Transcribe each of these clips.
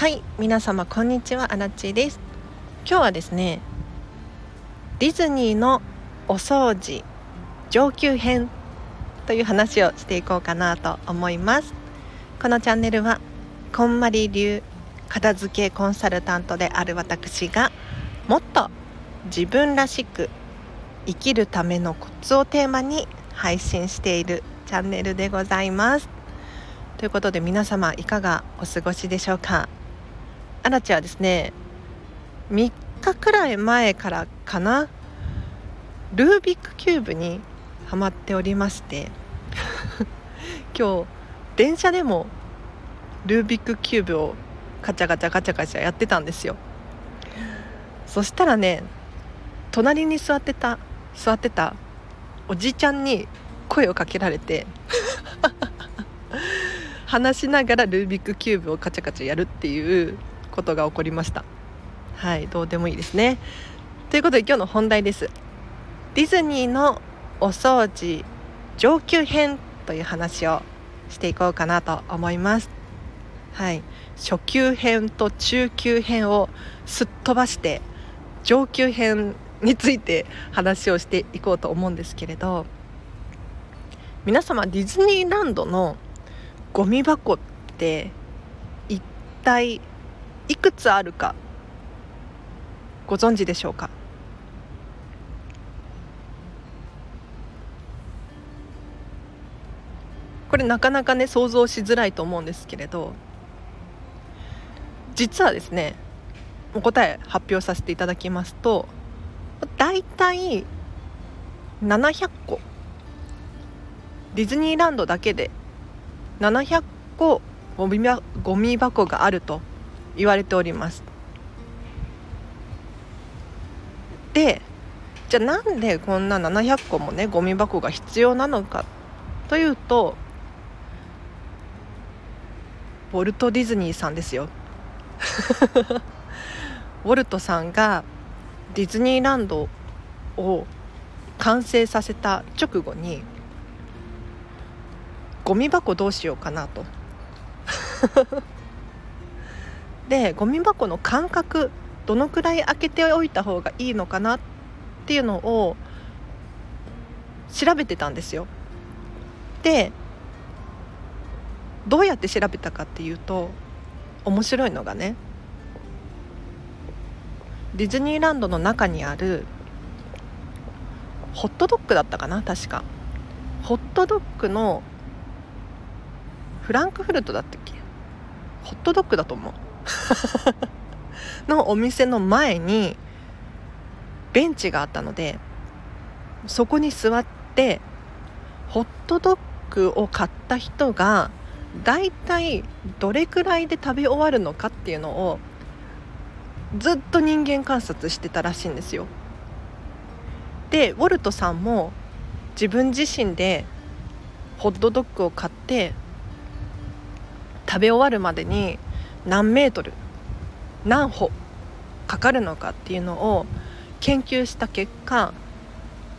はい皆様こんにちは。アラッチです。今日はですねディズニーのお掃除上級編という話をしていこうかなと思います。このチャンネルはこんまり流片付けコンサルタントである私がもっと自分らしく生きるためのコツをテーマに配信しているチャンネルでございます。ということで皆様いかがお過ごしでしょうか？アラチはですね3日くらい前からかなルービックキューブにハマっておりまして 今日電車でもルービックキューブをカチャカチャカチャカチャやってたんですよ。そしたらね隣に座ってた座ってたおじちゃんに声をかけられて 話しながらルービックキューブをカチャカチャやるっていうことが起こりました。はいどうでもいいですね。ということで今日の本題です。ディズニーのお掃除上級編という話をしていこうかなと思います。はい初級編と中級編をすっ飛ばして上級編について話をしていこうと思うんですけれど皆様ディズニーランドのゴミ箱って一体いくつあるかご存知でしょうか？これなかなかね想像しづらいと思うんですけれど実はですねお答え発表させていただきますと大体700個ディズニーランドだけで700個ゴミゴミ箱があると言われております。でじゃあなんでこんな700個もねゴミ箱が必要なのかというとウォルト・ディズニーさんですよ。ウォルトさんがディズニーランドを完成させた直後にゴミ箱どうしようかなと。でゴミ箱の間隔どのくらい開けておいた方がいいのかなっていうのを調べてたんですよ。でどうやって調べたかっていうと面白いのがねディズニーランドの中にあるホットドッグだったかな確か。ホットドッグのフランクフルトだったっけ？ホットドッグだと思う。のお店の前にベンチがあったのでそこに座ってホットドッグを買った人がだいたいどれくらいで食べ終わるのかっていうのをずっと人間観察してたらしいんですよ。でウォルトさんも自分自身でホットドッグを買って食べ終わるまでに何メートル何歩かかるのかっていうのを研究した結果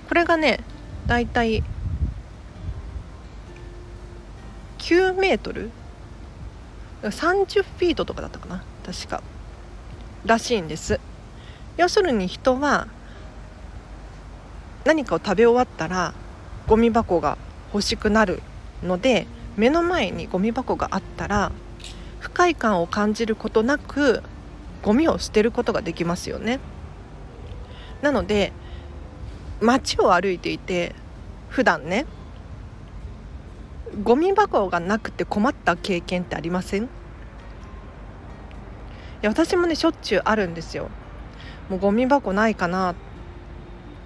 これがねだいたい9メートル30フィートとかだったかな確か。らしいんです。要するに人は何かを食べ終わったらゴミ箱が欲しくなるので目の前にゴミ箱があったら不快感を感じることなくゴミを捨てることができますよね。なので街を歩いていて普段ねゴミ箱がなくて困った経験ってありません？いや私もねしょっちゅうあるんですよ。もうゴミ箱ないかな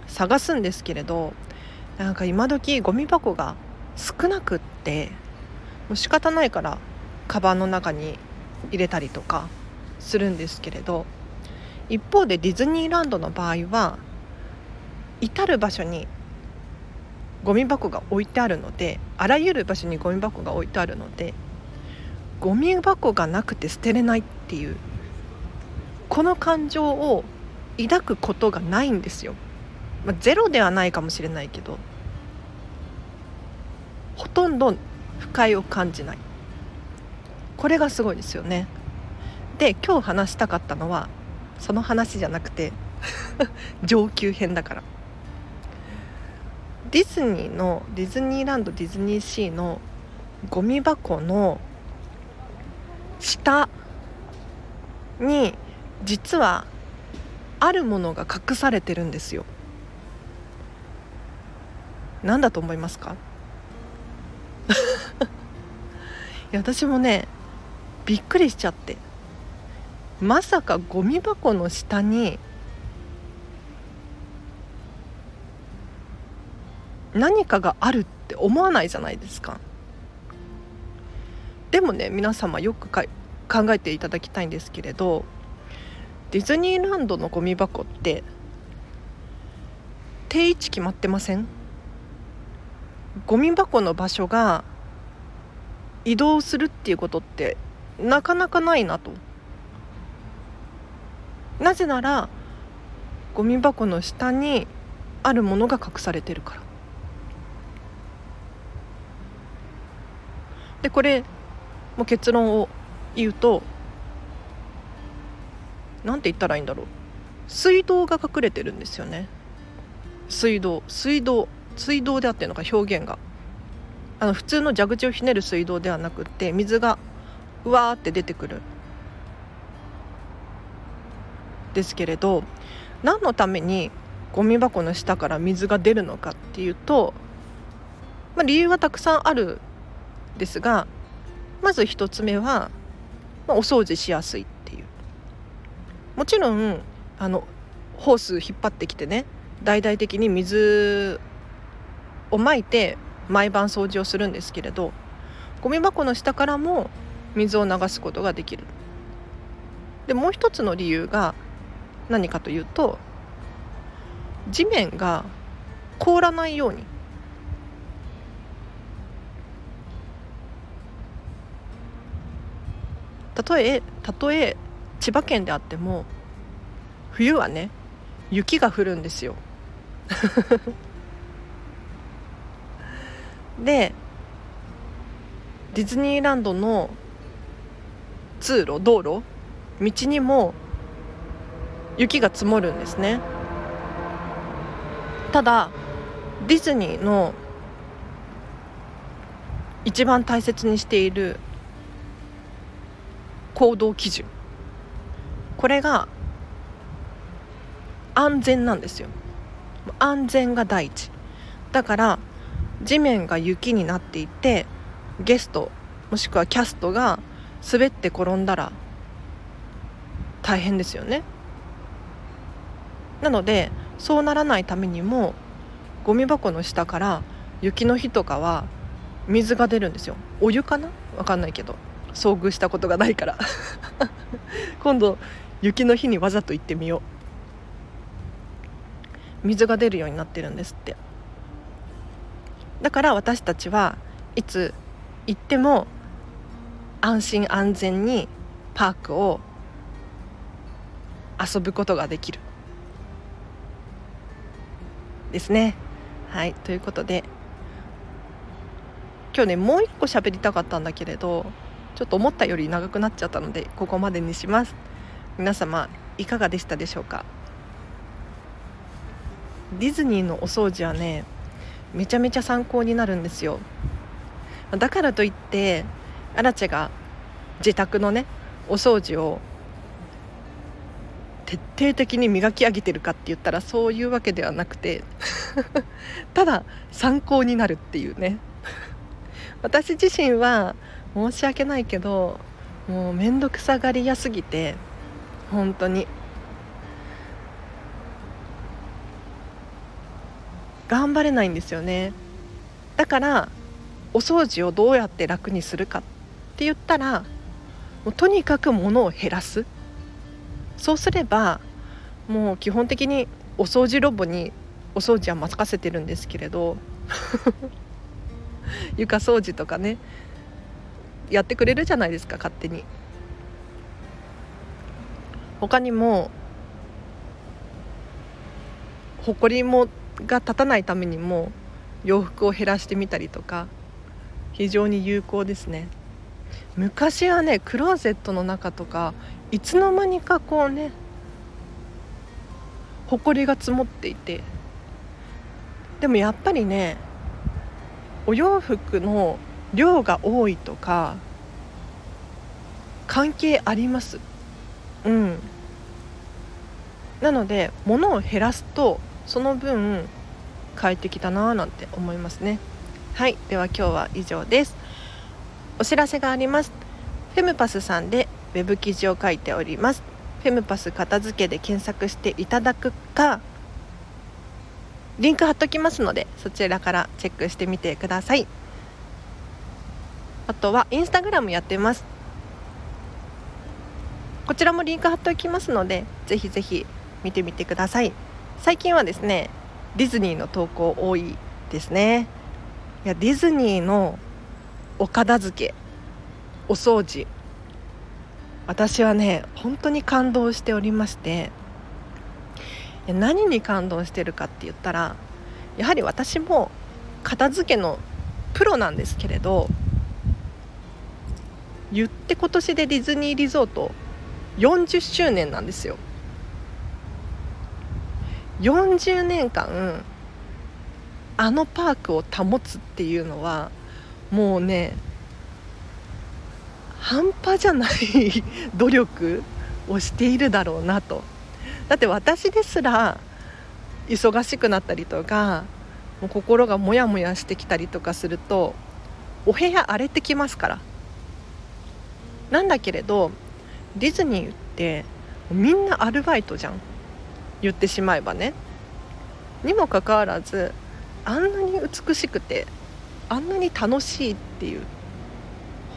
探すんですけれどなんか今時ゴミ箱が少なくってもう仕方ないからカバンの中に入れたりとかするんですけれど一方でディズニーランドの場合は至る場所にゴミ箱が置いてあるのであらゆる場所にゴミ箱が置いてあるのでゴミ箱がなくて捨てれないっていうこの感情を抱くことがないんですよ、まあ、ゼロではないかもしれないけどほとんど不快を感じない。これがすごいですよね。で今日話したかったのはその話じゃなくて 上級編だから。ディズニーのディズニーランドディズニーシーのゴミ箱の下に実はあるものが隠されてるんですよ。何だと思いますか？いや私もねびっくりしちゃって。まさかゴミ箱の下に何かがあるって思わないじゃないですか。でもね皆様よく考えていただきたいんですけれどディズニーランドのゴミ箱って定位置決まってません？ゴミ箱の場所が移動するっていうことってなかなかないなと。なぜならゴミ箱の下にあるものが隠されてるから。でこれもう結論を言うと何て言ったらいいんだろう。水道が隠れてるんですよね。水道水道水道であってるのか表現が。あの普通の蛇口をひねる水道ではなくて水がうわーって出てくる。ですけれど何のためにゴミ箱の下から水が出るのかっていうと、まあ、理由はたくさんあるんですがまず1つ目は、まあ、お掃除しやすいっていう。もちろんあのホース引っ張ってきてね大々的に水をまいて毎晩掃除をするんですけれどゴミ箱の下からも水を流すことができる。でもう一つの理由が何かというと地面が凍らないように。たとえたとえ千葉県であっても冬はね雪が降るんですよ。でディズニーランドの通路道路道にも雪が積もるんですね。ただディズニーの一番大切にしている行動基準これが安全なんですよ。安全が第一。だから地面が雪になっていてゲストもしくはキャストが滑って転んだら大変ですよね。なのでそうならないためにもゴミ箱の下から雪の日とかは水が出るんですよ。お湯かな？分かんないけど。遭遇したことがないから。今度雪の日にわざと行ってみよう。水が出るようになってるんですって。だから私たちはいつ行っても安心安全にパークを遊ぶことができる。ですね。はい。ということで今日ねもう一個喋りたかったんだけれどちょっと思ったより長くなっちゃったのでここまでにします。皆様いかがでしたでしょうか？ディズニーのお掃除はねめちゃめちゃ参考になるんですよ。だからといってアラチェが自宅のねお掃除を徹底的に磨き上げてるかって言ったらそういうわけではなくて ただ参考になるっていうね。私自身は申し訳ないけどもう面倒くさがりやすぎて本当に。頑張れないんですよね。だからお掃除をどうやって楽にするかっって言ったらもうとにかく物を減らす。そうすればもう基本的にお掃除ロボにお掃除は任せてるんですけれど 床掃除とかねやってくれるじゃないですか勝手に。他にもほこりもが立たないためにも洋服を減らしてみたりとか非常に有効ですね。昔はねクローゼットの中とかいつの間にかこうね埃が積もっていて。でもやっぱりねお洋服の量が多いとか関係あります。うん。なので物を減らすとその分快適だなーなんて思いますね。はい。では今日は以上です。お知らせがあります。フェムパスさんでウェブ記事を書いております。フェムパス片付けで検索していただくかリンク貼っときますのでそちらからチェックしてみてください。あとはインスタグラムやってます。こちらもリンク貼っておきますのでぜひぜひ見てみてください。最近はですねディズニーの投稿多いですね。いやディズニーのお片付けお掃除。私はね本当に感動しておりまして。何に感動してるかって言ったらやはり私も片付けのプロなんですけれど言って今年でディズニーリゾート40周年なんですよ。40年間あのパークを保つっていうのはもうね半端じゃない努力をしているだろうなと。だって私ですら忙しくなったりとかもう心がモヤモヤしてきたりとかするとお部屋荒れてきますから。なんだけれどディズニーってみんなアルバイトじゃん。言ってしまえばね。にもかかわらずあんなに美しくてあんなに楽しいっていう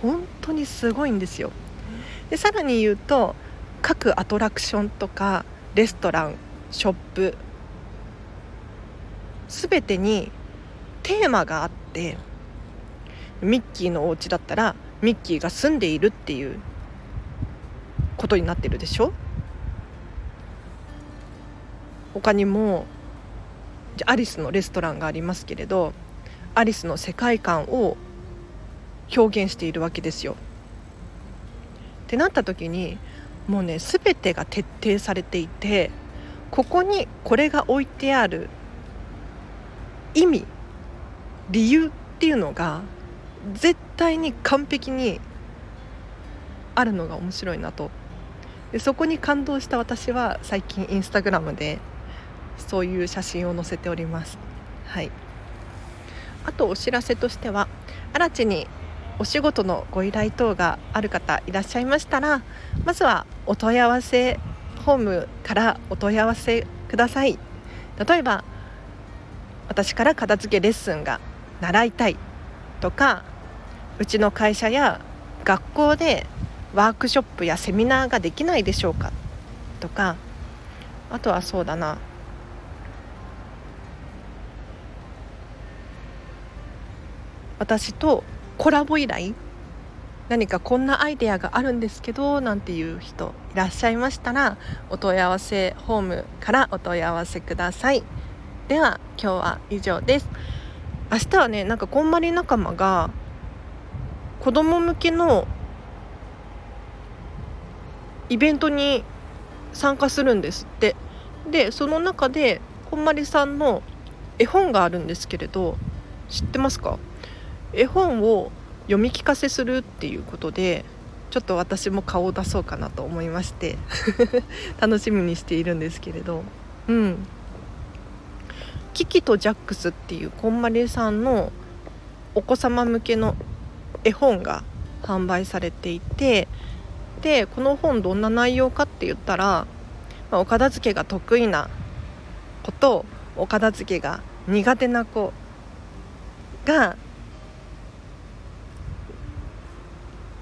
本当にすごいんですよ。でさらに言うと各アトラクションとかレストランショップ全てにテーマがあってミッキーのお家だったらミッキーが住んでいるっていうことになってるでしょ？他にもアリスのレストランがありますけれどアリスの世界観を表現しているわけですよ。ってなった時にもうね全てが徹底されていてここにこれが置いてある意味理由っていうのが絶対に完璧にあるのが面白いなと。でそこに感動した私は最近インスタグラムでそういう写真を載せております。はい。あとお知らせとしては荒地にお仕事のご依頼等がある方いらっしゃいましたらまずはお問い合わせホームからお問い合わせください。例えば私から片付けレッスンが習いたいとかうちの会社や学校でワークショップやセミナーができないでしょうかとかあとはそうだな私とコラボ依頼何かこんなアイデアがあるんですけどなんていう人いらっしゃいましたらお問い合わせホームからお問い合わせください。では今日は以上です。明日はねなんかこんまり仲間が子供向けのイベントに参加するんですって。でその中でこんまりさんの絵本があるんですけれど知ってますか？絵本を読み聞かせするっていうことでちょっと私も顔を出そうかなと思いまして 楽しみにしているんですけれど。うん。キキとジャックスっていうこんまりさんのお子様向けの絵本が販売されていてでこの本どんな内容かって言ったら、まあ、お片付けが得意な子とお片付けが苦手な子が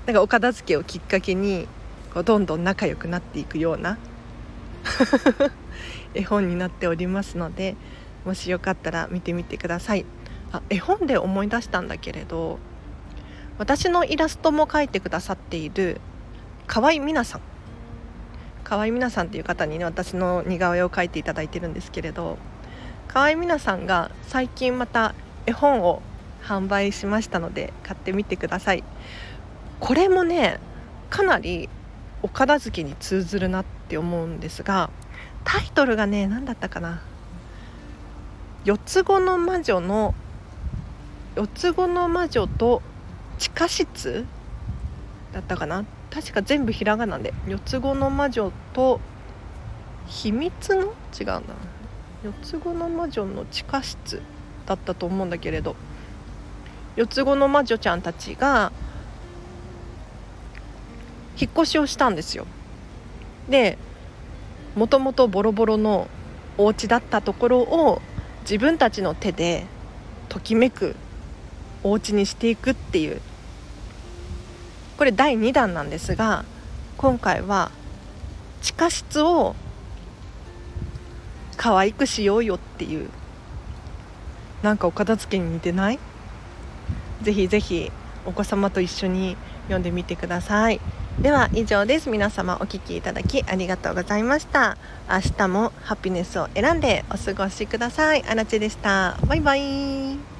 なんかお片付けをきっかけにこうどんどん仲良くなっていくような 絵本になっておりますのでもしよかったら見てみてください。あ絵本で思い出したんだけれど私のイラストも描いてくださっている河合美奈さん。河合美奈さんっていう方にね私の似顔絵を描いていただいてるんですけれど河合美奈さんが最近また絵本を販売しましたので買ってみてください。これもねかなりお片付けに通ずるなって思うんですがタイトルがね何だったかな。四つ子の魔女の四つ子の魔女と地下室だったかな。確か全部ひらがなで四つ子の魔女と秘密の？違うんだ四つ子の魔女の地下室だったと思うんだけれど。四つ子の魔女ちゃんたちが引っ越しをしたんですよ。でもともとボロボロのお家だったところを自分たちの手でときめくお家にしていくっていう。これ第2弾なんですが今回は地下室を可愛くしようよっていうなんかお片付けに似てない？ぜひぜひお子様と一緒に読んでみてください。では以上です。皆様お聴きいただきありがとうございました。明日もハピネスを選んでお過ごしください。あらちでした。バイバイ。